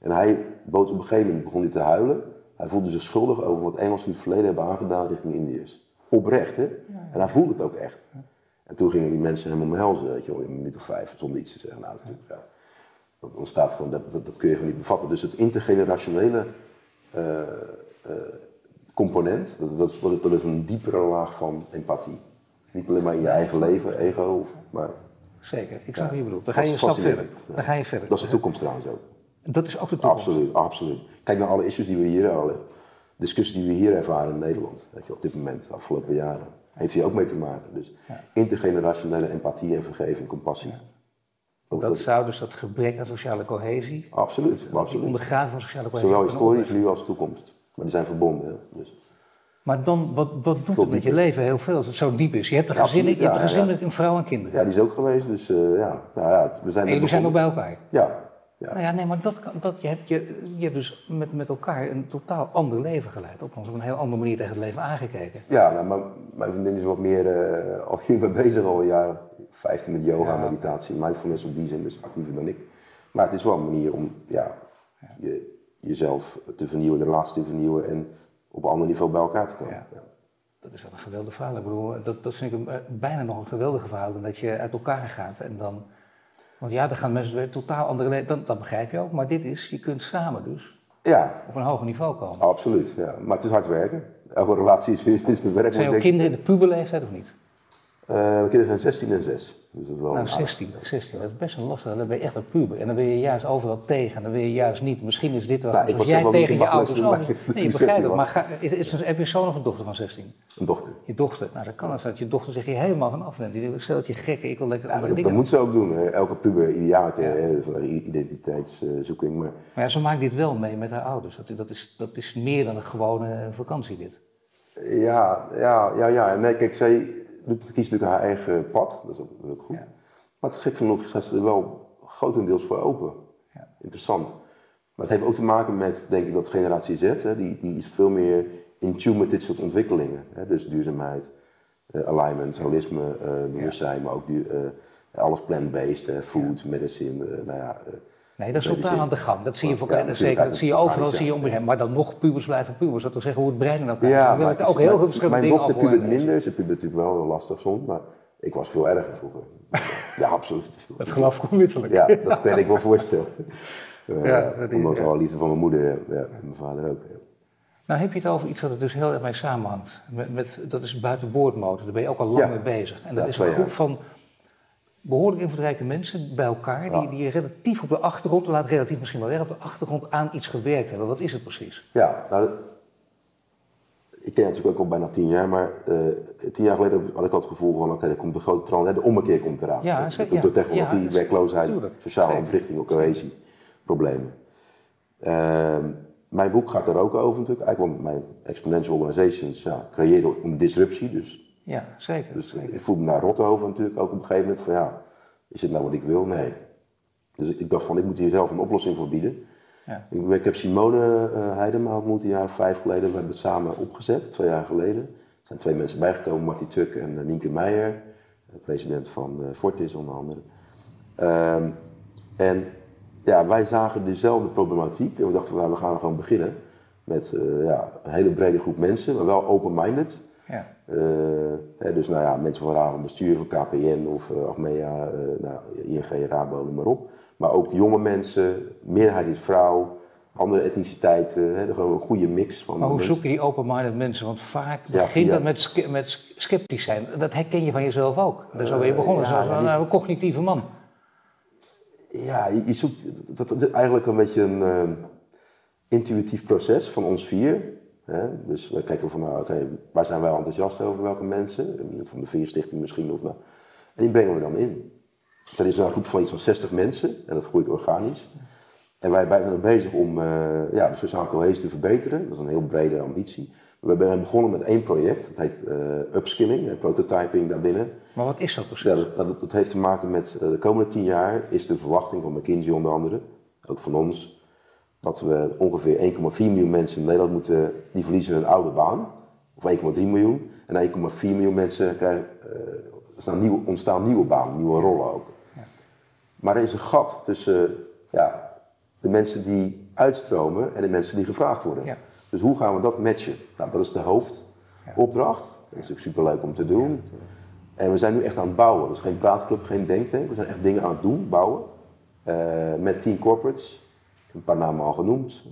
En hij bood op een gegeven moment, begon hij te huilen. Hij voelde zich schuldig over wat Engelsen in het verleden hebben aangedaan richting Indiërs. Oprecht, hè? En hij voelde het ook echt. En toen gingen die mensen hem omhelzen, weet je wel, in een minuut of vijf, zonder iets te zeggen. Nou, natuurlijk, ja. Dat ontstaat gewoon, dat, dat, kun je gewoon niet bevatten. Dus het intergenerationele uh, component, dat, dat, dat, dat, is een diepere laag van empathie. Niet alleen maar in je eigen leven, ego, maar... Zeker, ik snap ja, wat je bedoelt. Dan ga je een stap verder. Dan ga je verder. Dat is de toekomst trouwens ook. Dat is ook de toekomst? Absoluut, absoluut. Kijk naar alle issues die we hier, alle discussies die we hier ervaren in Nederland, weet je, op dit moment, de afgelopen jaren. Heeft hier ook mee te maken. Dus intergenerationele empathie en vergeving, compassie. Dat zou dus dat gebrek aan sociale cohesie. Absoluut, absoluut. Ondergraven van sociale cohesie. Zowel historisch nu als toekomst. Maar die zijn verbonden. Dus. Maar dan, wat, wat doet het met je leven heel veel als het zo diep is? Je hebt een gezin, je hebt een gezin een vrouw en kinderen. Ja, die is ook geweest. Dus uh, ja, nou ja, we zijn. En jullie zijn nog bij elkaar? Ja. Ja. Nou ja, nee, maar dat, dat, je, hebt, je, je hebt dus met, met elkaar een totaal ander leven geleid. Althans, op een heel andere manier tegen het leven aangekeken. Ja, nou, maar mijn vriendin is wat meer uh, al hiermee bezig al een jaar 15 met yoga, meditatie, mindfulness op die zin, dus actiever dan ik. Maar het is wel een manier om ja, je, jezelf te vernieuwen, de relatie te vernieuwen en op een ander niveau bij elkaar te komen. Ja. Dat is wel een geweldig verhaal. Ik bedoel, dat, dat vind ik bijna nog een geweldige verhaal, dan dat je uit elkaar gaat en dan... Want ja, dan gaan mensen weer totaal andere leven, dat, dat begrijp je ook, maar dit is, je kunt samen dus ja. op een hoger niveau komen. Absoluut, ja. Maar het is hard werken. Elke relatie is, is bewerkt. Zijn jouw kinderen in de puberleeftijd of niet? Uh, mijn kinderen zijn 16 en 6. Dus dat is wel nou, 16, 16, dat is best een lastig. Dan ben je echt een puber. En dan ben je juist overal tegen. En dan ben je juist niet. Misschien is dit wel. Nou, als jij tegen je ouders. Nee, het. Maar ga, is, is, heb je een zoon of een dochter van 16? Een dochter. Je dochter. Nou, dan kan het dat je dochter zich hier helemaal van afwendt. Die stelt je gekke, ik wil lekker ja, andere dat, dingen. Dat moet ze ook doen. Elke puber ideaal ja. identiteitszoeking. Maar... maar ja, ze maakt dit wel mee met haar ouders. Dat, dat, is, dat is meer dan een gewone vakantie, dit. Ja, ja, ja, ja. Nee, kijk, zij kiest natuurlijk haar eigen pad. Dat is ook, goed. Maar het gek genoeg staat ze er wel grotendeels voor open. Ja. Interessant. Maar het heeft ook te maken met, denk ik, dat generatie Z, hè, die, die is veel meer in tune met dit soort ontwikkelingen. Hè, dus duurzaamheid, uh, alignment, holisme, uh, bewustzijn, maar ook uh, alles plant-based, food, medicine, nou ja... Nee, dat is totaal aan de gang. Dat zie je, voor, ja, zeker, dat zie je overal, zie je. Maar dan nog pubers blijven pubers. Dat wil zeggen hoe het brein in elkaar ja, dan wil ik ook heel veel verschillende dingen Mijn dochter pubert minder. Ze pubert natuurlijk wel lastig soms, maar ik was veel erger vroeger. ja, absoluut. Het geloof komt onmiddellijk. Ja, dat kan ik wel voorstellen. Ja, ondanks alle liefde van mijn moeder ja, en mijn vader ook. Nou heb je het over iets wat er dus heel erg mee samenhangt. Met, met, dat is buitenboordmotor, daar ben je ook al lang mee bezig. En dat is een groep van behoorlijk invloedrijke mensen bij elkaar, die, die relatief op de achtergrond, laat relatief misschien wel weg, op de achtergrond aan iets gewerkt hebben. Wat is het precies? Ja, nou, ik ken natuurlijk ook al bijna tien jaar, maar uh, tien jaar geleden had ik al het gevoel van, oké, er komt de grote trend, de ommekeer komt eraan. Ja, zeker, door, technologie, werkloosheid, sociale ontwrichting, ook cohesie, problemen. Uh, mijn boek gaat daar ook over natuurlijk, eigenlijk, want mijn exponential organizations ja, creëren een disruptie, dus, ja, zeker, dus ik voel me daar rot over natuurlijk ook op een gegeven moment van ja, is het nou wat ik wil? Nee. Dus ik dacht van, ik moet hier zelf een oplossing voor bieden. Ja. Ik, ik, heb Simone uh, Heidema ontmoet een jaar of vijf geleden. We hebben het samen opgezet, twee jaar geleden. Er zijn twee mensen bijgekomen, Marty Tuk en uh, Nienke Meijer, president van uh, Fortis onder andere. Um, en ja, wij zagen dezelfde problematiek en we dachten, nou, we gaan gewoon beginnen met ja, een hele brede groep mensen, maar wel open-minded. Ja. Hè, dus nou ja, mensen van raad bestuur, van KPN of uh, Achmea, nou, ING, Rabo, noem maar op. Maar ook jonge mensen, meerderheid is vrouw, andere etniciteiten, hè, gewoon een goede mix van. Maar hoe zoek je die open-minded mensen? Want vaak begint dat met, met sceptisch zijn. Dat herken je van jezelf ook. Daar zo ben je begonnen, uh, ja, zoals een, cognitieve man. Ja, je, zoekt, dat, dat, is eigenlijk een beetje een uh, intuïtief proces van ons vier. Hè? Dus we kijken van, nou, oké, waar zijn wij enthousiast over, welke mensen? Van de Veerstichting misschien of nou. En die brengen we dan in. Dus dat is een groep van iets van 60 mensen en dat groeit organisch. En wij zijn bezig om uh, ja, de sociale cohesie te verbeteren. Dat is een heel brede ambitie. We zijn begonnen met één project, dat heet uh, upskilling, prototyping daarbinnen. Maar wat is dat precies? Ja, dat, dat, heeft te maken met uh, de komende tien jaar is de verwachting van McKinsey onder andere, ook van ons, dat we ongeveer 1,4 miljoen mensen in Nederland moeten, die verliezen hun oude baan, of 1,3 miljoen. En 1,4 miljoen mensen krijgen, uh, nieuw, ontstaan nieuwe banen, nieuwe rollen ook. Ja. Maar er is een gat tussen ja, de mensen die uitstromen en de mensen die gevraagd worden. Ja. Dus hoe gaan we dat matchen? Nou, dat is de hoofdopdracht. Dat is natuurlijk superleuk om te doen. En we zijn nu echt aan het bouwen. Dat is geen praatclub, geen denktank. We zijn echt dingen aan het doen, bouwen. Uh, met tien corporates. Een paar namen al genoemd.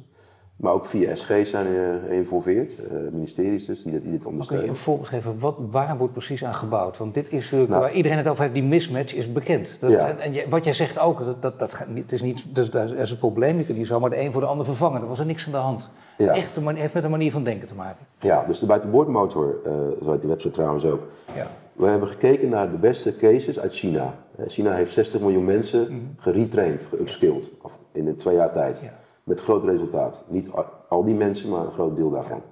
Maar ook via SG zijn geïnvolveerd, uh, ministeries dus, die, dit, die dit ondersteunen. Kun je een voorbeeld geven, wat, waar wordt precies aan gebouwd? Want dit is natuurlijk, nou, waar iedereen het over heeft, die mismatch is bekend. Dat, ja. En, en, wat jij zegt ook, dat, dat, dat, het is niet, dat, dat is een probleem, je kunt niet zomaar de een voor de ander vervangen. Er was er niks aan de hand. Ja. Echt een, heeft met een manier van denken te maken. Ja, dus de buitenboordmotor, uh, zo heet die website trouwens ook. Ja. We hebben gekeken naar de beste cases uit China. China heeft 60 miljoen mensen mm geretraind, geupskilled in twee jaar tijd. Ja. Met groot resultaat. Niet al die mensen, maar een groot deel daarvan.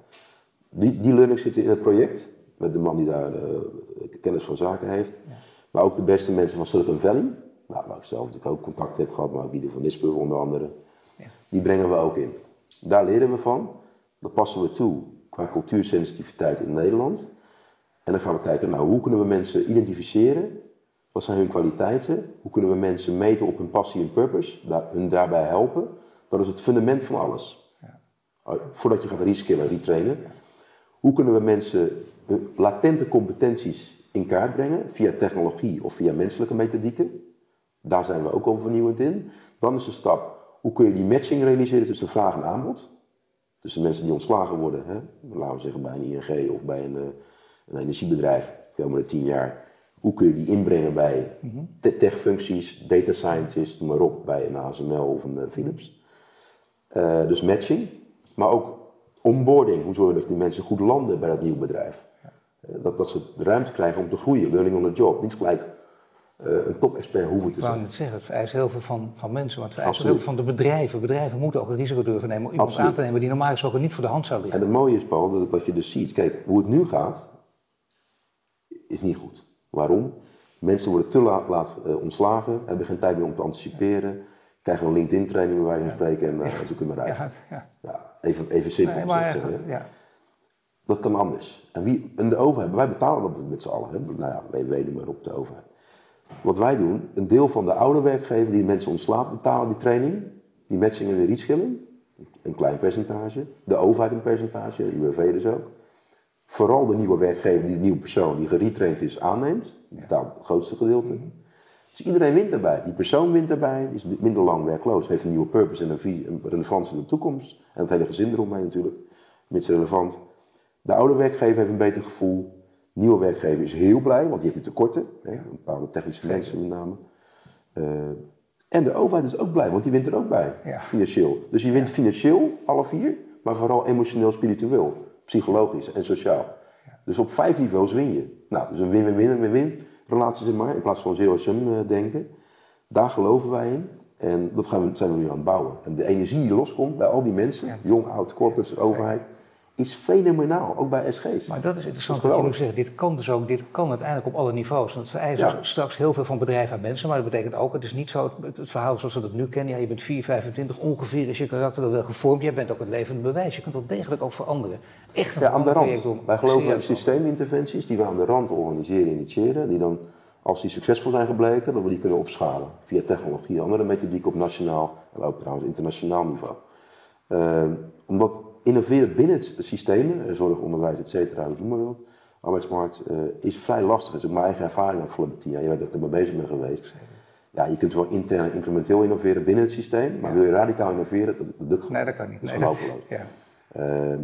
Die, die learning zitten in het project, met de man die daar uh, kennis van zaken heeft. Maar ook de beste mensen van Silicon Valley, nou, waar ik zelf natuurlijk ook contact heb gehad, maar ook die van Nisburg onder andere. Die brengen we ook in. Daar leren we van. Dat passen we toe qua cultuursensitiviteit in Nederland. En dan gaan we kijken, nou, hoe kunnen we mensen identificeren? Wat zijn hun kwaliteiten? Hoe kunnen we mensen meten op hun passie en purpose? Daar, hun daarbij helpen? Dat is het fundament van alles. Ja. Oh, voordat je gaat reskillen, retrainen. Hoe kunnen we mensen latente competenties in kaart brengen? Via technologie of via menselijke methodieken. Daar zijn we ook al vernieuwend in. Dan is de stap, hoe kun je die matching realiseren tussen vraag en aanbod? Tussen mensen die ontslagen worden, hè? laten we zeggen bij een ING of bij een, eh, een energiebedrijf de komende tien jaar. Hoe kun je die inbrengen bij mm techfuncties, data scientists, maar op, bij een ASML of een eh, Philips? Uh, dus matching, maar ook onboarding. Hoe zorg je dat die mensen goed landen bij dat nieuwe bedrijf? Uh, dat, dat ze ruimte krijgen om te groeien, learning on the job. Niet gelijk uh, een top-expert hoeven te zijn. Ik wou net zeggen, het vereist heel veel van, van mensen, maar het vereist heel veel van de bedrijven. Bedrijven moeten ook het risico durven nemen om iemand aan te nemen die normaal gesproken niet voor de hand zou liggen. En het mooie is, Paul, dat, dat je dus ziet, kijk, hoe het nu gaat, is niet goed. Waarom? Mensen worden te laat, laat ontslagen, hebben geen tijd meer om te anticiperen krijgen een LinkedIn-training bij wijze van spreken en uh, ze kunnen eruit. Ja, ja. ja, even, even simpel nee, maar, zeggen. Ja. Dat kan anders. En, wie, en de overheid, wij betalen dat met z'n allen. Hè? Nou ja, wij weten maar op de overheid. Wat wij doen, een deel van de oude werkgever die mensen ontslaat, betalen die training, die matching en de reskilling, een klein percentage. De overheid een percentage, de UWV dus ook. Vooral de nieuwe werkgever die de nieuwe persoon die geretraind is aanneemt, die betaalt het grootste gedeelte. Dus iedereen wint daarbij. Die persoon wint daarbij, die is minder lang werkloos, heeft een nieuwe purpose en een, relevantie in de toekomst. En het hele gezin eromheen natuurlijk, mits relevant. De oude werkgever heeft een beter gevoel. De nieuwe werkgever is heel blij, want die heeft nu tekorten. Hè, een bepaalde technische mensen met name. Uh, en de overheid is ook blij, want die wint er ook bij, financieel. Dus je wint financieel, alle vier, maar vooral emotioneel, spiritueel, psychologisch en sociaal. Dus op vijf niveaus win je. Nou, dus een win-win-win, win-win relatie, zeg maar, in plaats van zero-sum eh, denken. Daar geloven wij in. En dat gaan we, zijn we nu aan het bouwen. En de energie die loskomt bij al die mensen, jong, oud, corporates, overheid, is fenomenaal, ook bij SG's. Maar dat is interessant wat je zegt. Dit kan dus ook, dit kan uiteindelijk op alle niveaus. Want het vereist ja. straks heel veel van bedrijf aan mensen, maar dat betekent ook, het is niet zo het, verhaal zoals we dat nu kennen. Ja, je bent 4, 25, ongeveer is je karakter dan wel gevormd. Jij bent ook het levende bewijs. Je kunt wel degelijk ook veranderen. Echt een ja, aan de rand. Wij geloven in systeeminterventies die we aan de rand organiseren, initiëren, die dan als die succesvol zijn gebleken, dat we die kunnen opschalen via technologie, andere methodiek op nationaal en ook trouwens internationaal niveau. Uh, omdat innoveren binnen het systeem, eh, zorg, onderwijs, et cetera, hoe het noemen wilt, arbeidsmarkt, uh, is vrij lastig. Dat is ook mijn eigen ervaring afgelopen tien jaar. Je weet dat ik er mee bezig ben geweest. Ja, je kunt wel intern en incrementeel innoveren binnen het systeem, maar wil je radicaal innoveren, dat, dat lukt Nee, dat kan niet. Dat is nee, hopeloos. Ja. Uh,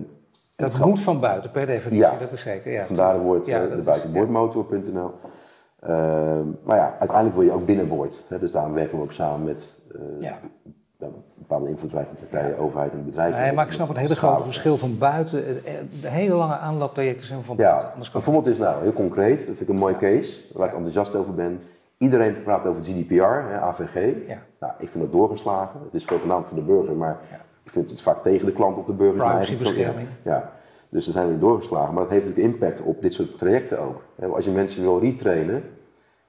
dat moet van buiten, per definitie, ja, dat is zeker. Ja, vandaar het woord ja, uh, de buitenboordmotor.nl. Ehm, maar ja, uiteindelijk word je ook binnenboord. Hè, dus daarom werken we ook samen met ja. bepaalde invloedrijke partijen, overheid en bedrijven. Nee, maar ik snap het hele grote verschil van buiten. De hele lange aanlooptrajecten zijn van buiten. Ja, een voorbeeld is nou heel concreet, dat vind ik een mooie case, waar ik enthousiast over ben. Iedereen praat over GDPR, hè, AVG. Ja. Nou, ik vind dat doorgeslagen. Het is voornaamd voor de burger, maar ik vind het vaak tegen de klant of de burger. Privacybescherming. Ja. Dus daar zijn we doorgeslagen. Maar dat heeft natuurlijk impact op dit soort trajecten ook. Als je mensen wil retrainen,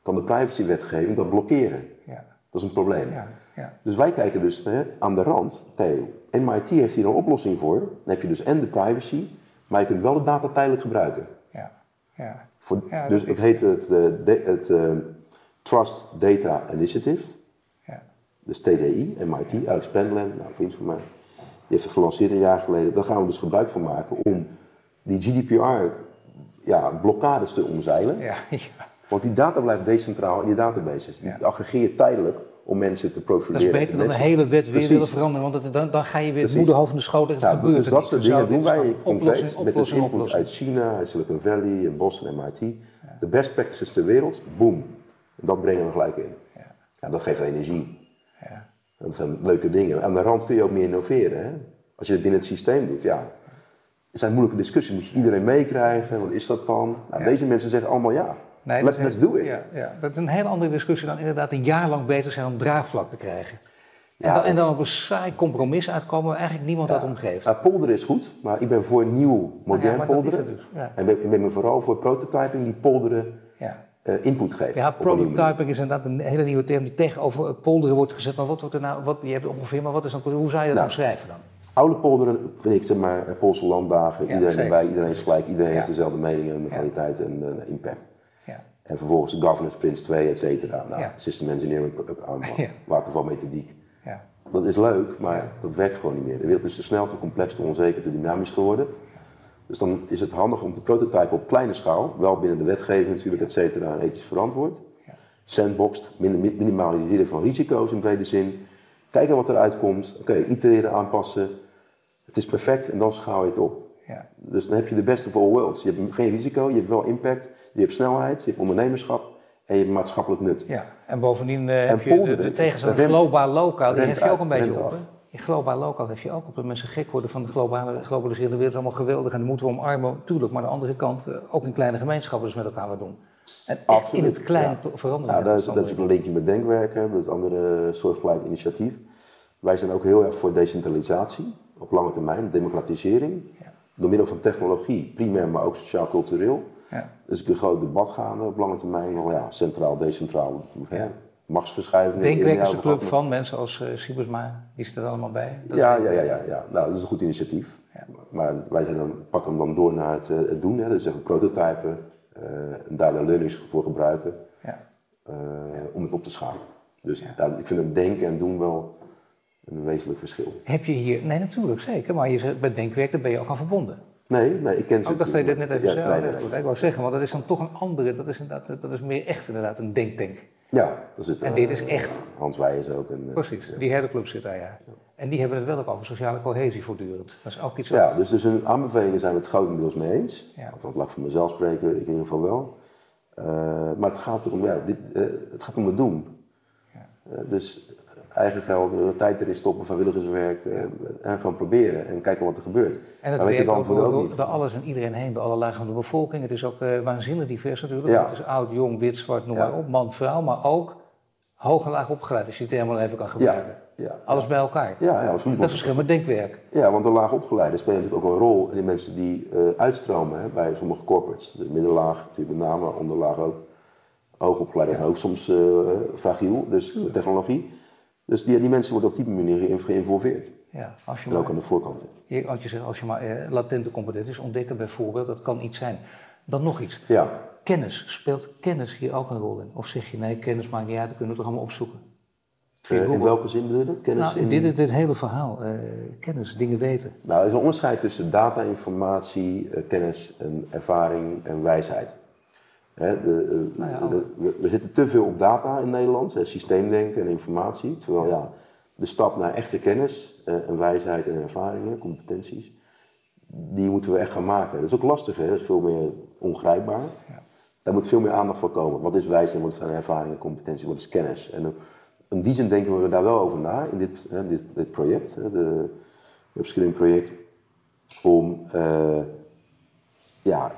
kan de privacywetgeving dat blokkeren. Ja. Dat is een probleem. Ja. Ja. Dus wij kijken dus hè, aan de rand. Oké, MIT heeft hier een oplossing voor. Dan heb je dus en de privacy, maar je kunt wel de data tijdelijk gebruiken. Ja. Ja. Voor, dus het heet het, eh, het, uh, Trust Data Initiative. Ja. Dus TDI, MIT, Alex Pendland, nou, vriend van mij. Die heeft het gelanceerd een jaar geleden. Daar gaan we dus gebruik van maken om die GDPR ja, blokkades te omzeilen. Ja, ja. Want die data blijft decentraal in die databases. Die aggregeer je tijdelijk om mensen te profileren. Dat is beter dan de hele wet weer willen veranderen, want dan, dan ga je weer het moederhoofd in de schoot en ja, Dus dat soort dingen doen wij concreet met een input uit China, uit Silicon Valley, in Boston, MIT. De best practices ter wereld, boom. En dat brengen we gelijk in. Ja. ja dat geeft energie. Ja. Dat zijn leuke dingen. Aan de rand kun je ook meer innoveren. Hè? Als je het binnen het systeem doet, ja. Het zijn moeilijke discussies, moet je iedereen meekrijgen, wat is dat dan? Nou, Deze mensen zeggen allemaal ja. Nee, Let, let's do it. Ja, ja, dat is een heel andere discussie dan inderdaad een jaar lang bezig zijn om draagvlak te krijgen. En, dan, en, dan, op een saai compromis uitkomen waar eigenlijk niemand dat omgeeft. Ja, polderen is goed, maar ik ben voor nieuw, modern polderen. Dus, en ik ben, me vooral voor prototyping die polderen uh, input geeft. Ja, prototyping is inderdaad een hele nieuwe term die tegenover polderen wordt gezet. Maar wat wordt er nou, wat, je hebt ongeveer, maar wat is dan, hoe zou je dat nou, omschrijven dan? Oude polderen vind ik, zeg maar, Poolse landdagen, iedereen erbij, iedereen is gelijk, iedereen heeft dezelfde mening en de kwaliteit en uh, impact. En vervolgens de governance Prince 2, et cetera. Nou, system engineering, ja. watervalmethodiek. Ja. Dat is leuk, maar dat werkt gewoon niet meer. De wereld is te snel, te complex, te onzeker, te dynamisch geworden. Dus dan is het handig om te prototypen op kleine schaal, wel binnen de wetgeving natuurlijk, et cetera, en ethisch verantwoord. Sandboxed, minimaliseren van risico's in brede zin. Kijken wat eruit komt, oké, itereren, aanpassen. Het is perfect en dan schaal je het op. Ja. Dus dan heb je de best of all worlds. Je hebt geen risico, je hebt wel impact, je hebt snelheid, je hebt ondernemerschap en je hebt maatschappelijk nut. Ja, en bovendien uh, heb je de, de tegenstander globaal lokaal, die heb je ook een beetje op. In globaal lokaal heb je ook op dat mensen gek worden van de globale, globaliserende wereld. allemaal geweldig en dat moeten we omarmen, tuurlijk. Maar aan de andere kant, uh, ook in kleine gemeenschappen dus met elkaar wat doen. En echt in het klein veranderen. Ja, dat is, dat is ook een linkje met Denkwerken, het andere soortgelijk initiatief. Wij zijn ook heel erg voor decentralisatie op lange termijn, democratisering. Ja. Door middel van technologie, primair, maar ook sociaal-cultureel. Ja. Dus ik een groot debat gaan op lange termijn. Ja, centraal, decentraal, ja. machtsverschuiving. Denkwerk is een club van mensen als uh, Siebersma, die zitten er allemaal bij. ja, ja, ja, ja, ja. Nou, dat is een goed initiatief. Ja. Maar wij zijn dan, pakken hem dan door naar het, het doen. Hè. Dus zeggen prototypen, uh, daar de learnings voor gebruiken. Ja. Om het op te schalen. Dus daar, ik vind het denken en doen wel een wezenlijk verschil. Heb je hier, nee natuurlijk, zeker. Maar je, bij Denkwerk, daar ben je ook aan verbonden. Nee, nee, ik ken ze. Ook dat je dit net even ja, Ik wou zeggen, want dat is dan toch een andere, dat is, inderdaad, dat is meer echt inderdaad een denktank. Ja, dat is En dit is echt. Hans Wijs ook. En, eh, Precies, die hele club zit daar, ja. En die hebben het wel ook over sociale cohesie voortdurend. Dat is ook iets wat... Ja, dus, dus hun aanbevelingen zijn we het grotendeels mee eens. Ja. Althans, laat ik voor mezelf spreken, ik in ieder geval wel. Uh, maar het gaat erom, ja, dit, uh, het gaat om het doen. Ja. Dus eigen geld, eh, tijd erin stoppen, vrijwilligerswerk eh, en gewoon proberen en kijken wat er gebeurt. En het werkt ook door, door alles en iedereen heen, door alle lagen van de bevolking. Het is ook uh, waanzinnig divers natuurlijk. Ja. Het is oud, jong, wit, zwart, noem maar op, man, vrouw, maar ook hoog en laag opgeleid, als je het helemaal even kan gebruiken. Ja. Alles bij elkaar. Ja, ja, absoluut. Dat is verschil met denkwerk. Ja, want de laag opgeleide spelen natuurlijk ook een rol in de mensen die uh, uitstromen hè, bij sommige corporates. De middenlaag natuurlijk met name, onderlaag ook. Hoogopgeleide zijn ook soms uh, fragiel, dus technologie. Dus die, die mensen worden op die manier geïnvolveerd. Ja, als je en ook aan de voorkant. Je, als je zegt, als je maar eh, latente competenties ontdekken bijvoorbeeld, dat kan iets zijn. Dan nog iets. Ja. Kennis, speelt kennis hier ook een rol in? Of zeg je, nee, kennis maakt niet uit, dat kunnen we toch allemaal opzoeken? Uh, in welke zin bedoel je dat? Kennis nou, in... dit, dit hele verhaal, uh, kennis, dingen weten. Nou, er is een onderscheid tussen data, informatie, uh, kennis, en ervaring en wijsheid. Hè, de, nou we, we, zitten te veel op data in Nederland, hè, systeemdenken en informatie. Terwijl ja, de stap naar echte kennis eh, en wijsheid en ervaringen, competenties, die moeten we echt gaan maken. Dat is ook lastig, hè? dat is veel meer ongrijpbaar. Ja. Daar moet veel meer aandacht voor komen. Wat is wijsheid, wat zijn ervaringen, competentie, wat is kennis? En in die zin denken we daar wel over na in dit, dit, dit project, de upskilling project, om uh, ja,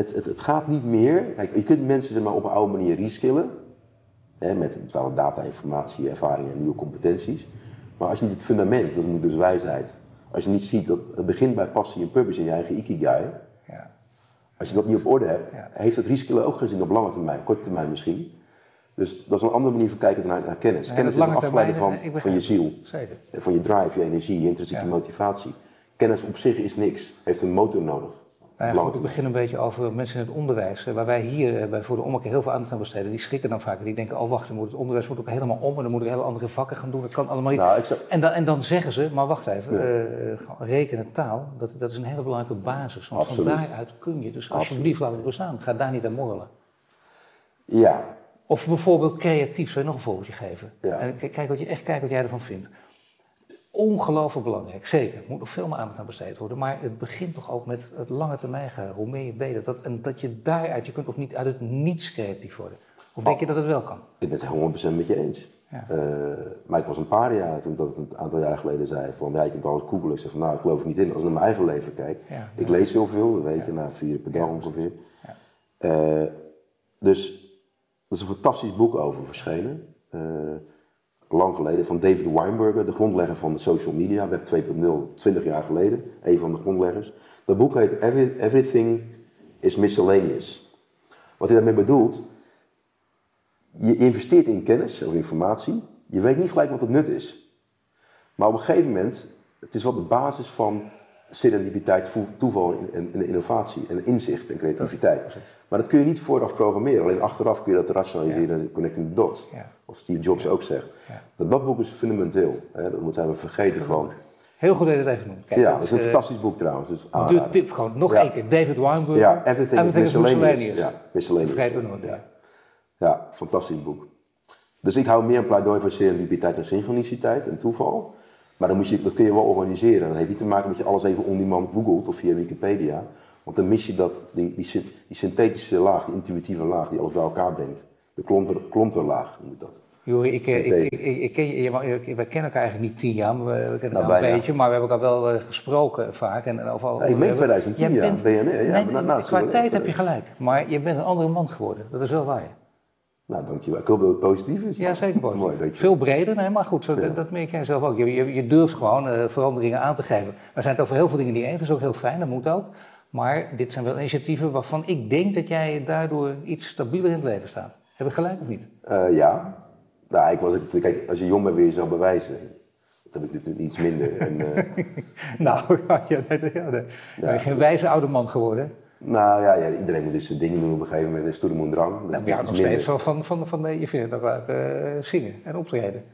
het, het, het, gaat niet meer. Kijk, je kunt mensen zeg maar, op een oude manier reskillen. Hè, met bepaalde data, informatie, ervaringen en nieuwe competenties. Maar als je niet het fundament, dat moet dus wijsheid. Als je niet ziet dat het begint bij passie en purpose in je eigen ikigai. Ja. Als je dat niet op orde hebt, heeft het reskillen ook geen zin op lange termijn, korte termijn misschien. Dus dat is een andere manier van kijken naar, naar kennis. kennis is een afgeleide van, van je ziel. Zeker. Van je drive, je energie, je intrinsieke motivatie. Kennis op zich is niks, heeft een motor nodig. Nou ja, goed, ik begin een beetje over mensen in het onderwijs. Waar wij hier bij Voor de Ommekeer heel veel aandacht aan besteden. Die schrikken dan vaak. Die denken, oh wacht, moet het onderwijs moet ook helemaal om. En dan moet ik hele andere vakken gaan doen. Dat kan allemaal niet. Nou, en, dan, en dan zeggen ze, maar wacht even. Ja. Uh, rekenen taal, dat, dat is een hele belangrijke basis. Want van daaruit kun je. Dus alsjeblieft laat het bestaan. Ga daar niet aan morrelen. Ja. Of bijvoorbeeld creatief. Zou je nog een voorbeeldje geven? Ja. En kijk wat je, echt kijken wat jij ervan vindt ongelooflijk belangrijk. Zeker, er moet nog veel meer aandacht aan besteed worden. Maar het begint toch ook met het lange termijn. Hoe meer je beter. Dat, en dat je daaruit, je kunt toch niet uit het niets creatief worden. Of denk je dat het wel kan? Ik ben het 100% met je eens. Ja. Uh, maar ik was een paar jaar toen dat een aantal jaar geleden zei van ja, je kunt alles googlen. Ik zeg van nou, ik geloof er niet in. Als ik naar mijn eigen leven kijk. Ik lees heel veel, weet je, na vier per dag ongeveer. Uh, dus dat is een fantastisch boek over verschenen. Uh, lang geleden, van David Weinberger, de grondlegger van de social media, Web 2.0, 20 jaar geleden, een van de grondleggers. Dat boek heet Everything is Miscellaneous. Wat hij daarmee bedoelt, je investeert in kennis of informatie, je weet niet gelijk wat het nut is. Maar op een gegeven moment, het is wel de basis van serendipiteit, toeval en, innovatie en inzicht en creativiteit. Maar dat kun je niet vooraf programmeren, alleen achteraf kun je dat rationaliseren en connecting the dots. Ja. Of Steve Jobs ook zegt. Dat, dat, boek is fundamenteel, hè, dat moeten we vergeten van. Heel goed dat je het even noemt. ja, dat is een uh, fantastisch boek trouwens. Dus de tip gewoon, nog één keer. David Weinberg. Ja, Everything, everything is Miscellaneous. Ja, miscellaneous. Ja. ja, fantastisch boek. Dus ik hou meer een pleidooi voor serendipiteit en synchroniciteit en toeval. Maar dan moet je, dat kun je wel organiseren. Dat heeft niet te maken met je alles even on-demand googelt of via Wikipedia. Want dan mis je dat, die, die, die synthetische laag, die intuïtieve laag die alles bij elkaar brengt. De klonter, klonterlaag noemt dat. Jori, ik, ik, ik, ik, ken je, wij kennen elkaar eigenlijk niet tien jaar, maar we, kennen nou, een beetje, maar we hebben elkaar wel uh, gesproken vaak. En, overal, ik meen 2010 jaar, BNR. Qua tijd heb je gelijk, maar je bent een andere man geworden, dat is wel waar. Nou, dankjewel. Ik hoop dat het positief is. Ja, zeker positief. Mooi, Veel breder, nee, maar goed, zo, dat, merk jij zelf ook. Je, je, je durft gewoon uh, veranderingen aan te geven. We zijn het over heel veel dingen niet eens, dat is ook heel fijn, dat moet ook. Maar dit zijn wel initiatieven waarvan ik denk dat jij daardoor iets stabieler in het leven staat. Heb ik gelijk of niet? Uh, ja. Nou, ik was, kijk, als je jong bent wil je zo bewijzen. Dat heb ik nu iets minder. En, uh... nou, ja. Ben je geen wijze oude man geworden? Nou ja, ja, iedereen moet dus zijn dingen doen op een gegeven moment. Stoere moet drang. Nou, ja, nog steeds van, van, van, van, je vindt het ook leuk uh, zingen en optreden.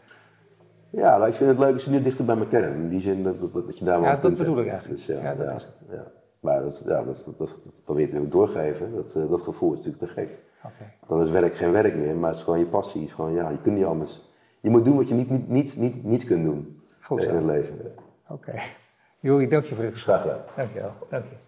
Ja, nou, ik vind het leuk als je nu dichter bij me kennen. In die zin dat, dat, dat je daar wel Ja, dat bedoel ik eigenlijk. Dus, ja, dat is het. Maar dat, ja, dat, dat, dat, probeer je ook doorgeven. Dat, uh, dat gevoel is natuurlijk te gek. Okay. Dan is werk geen werk meer, maar het is gewoon je passie. Het is gewoon, ja, je kunt niet anders. Je moet doen wat je niet, niet, niet, niet, niet kunt doen Goed, in het leven. Oké. Okay. Jori, dank je voor het gesprek. Graag gedaan. Dank je wel. Dank je.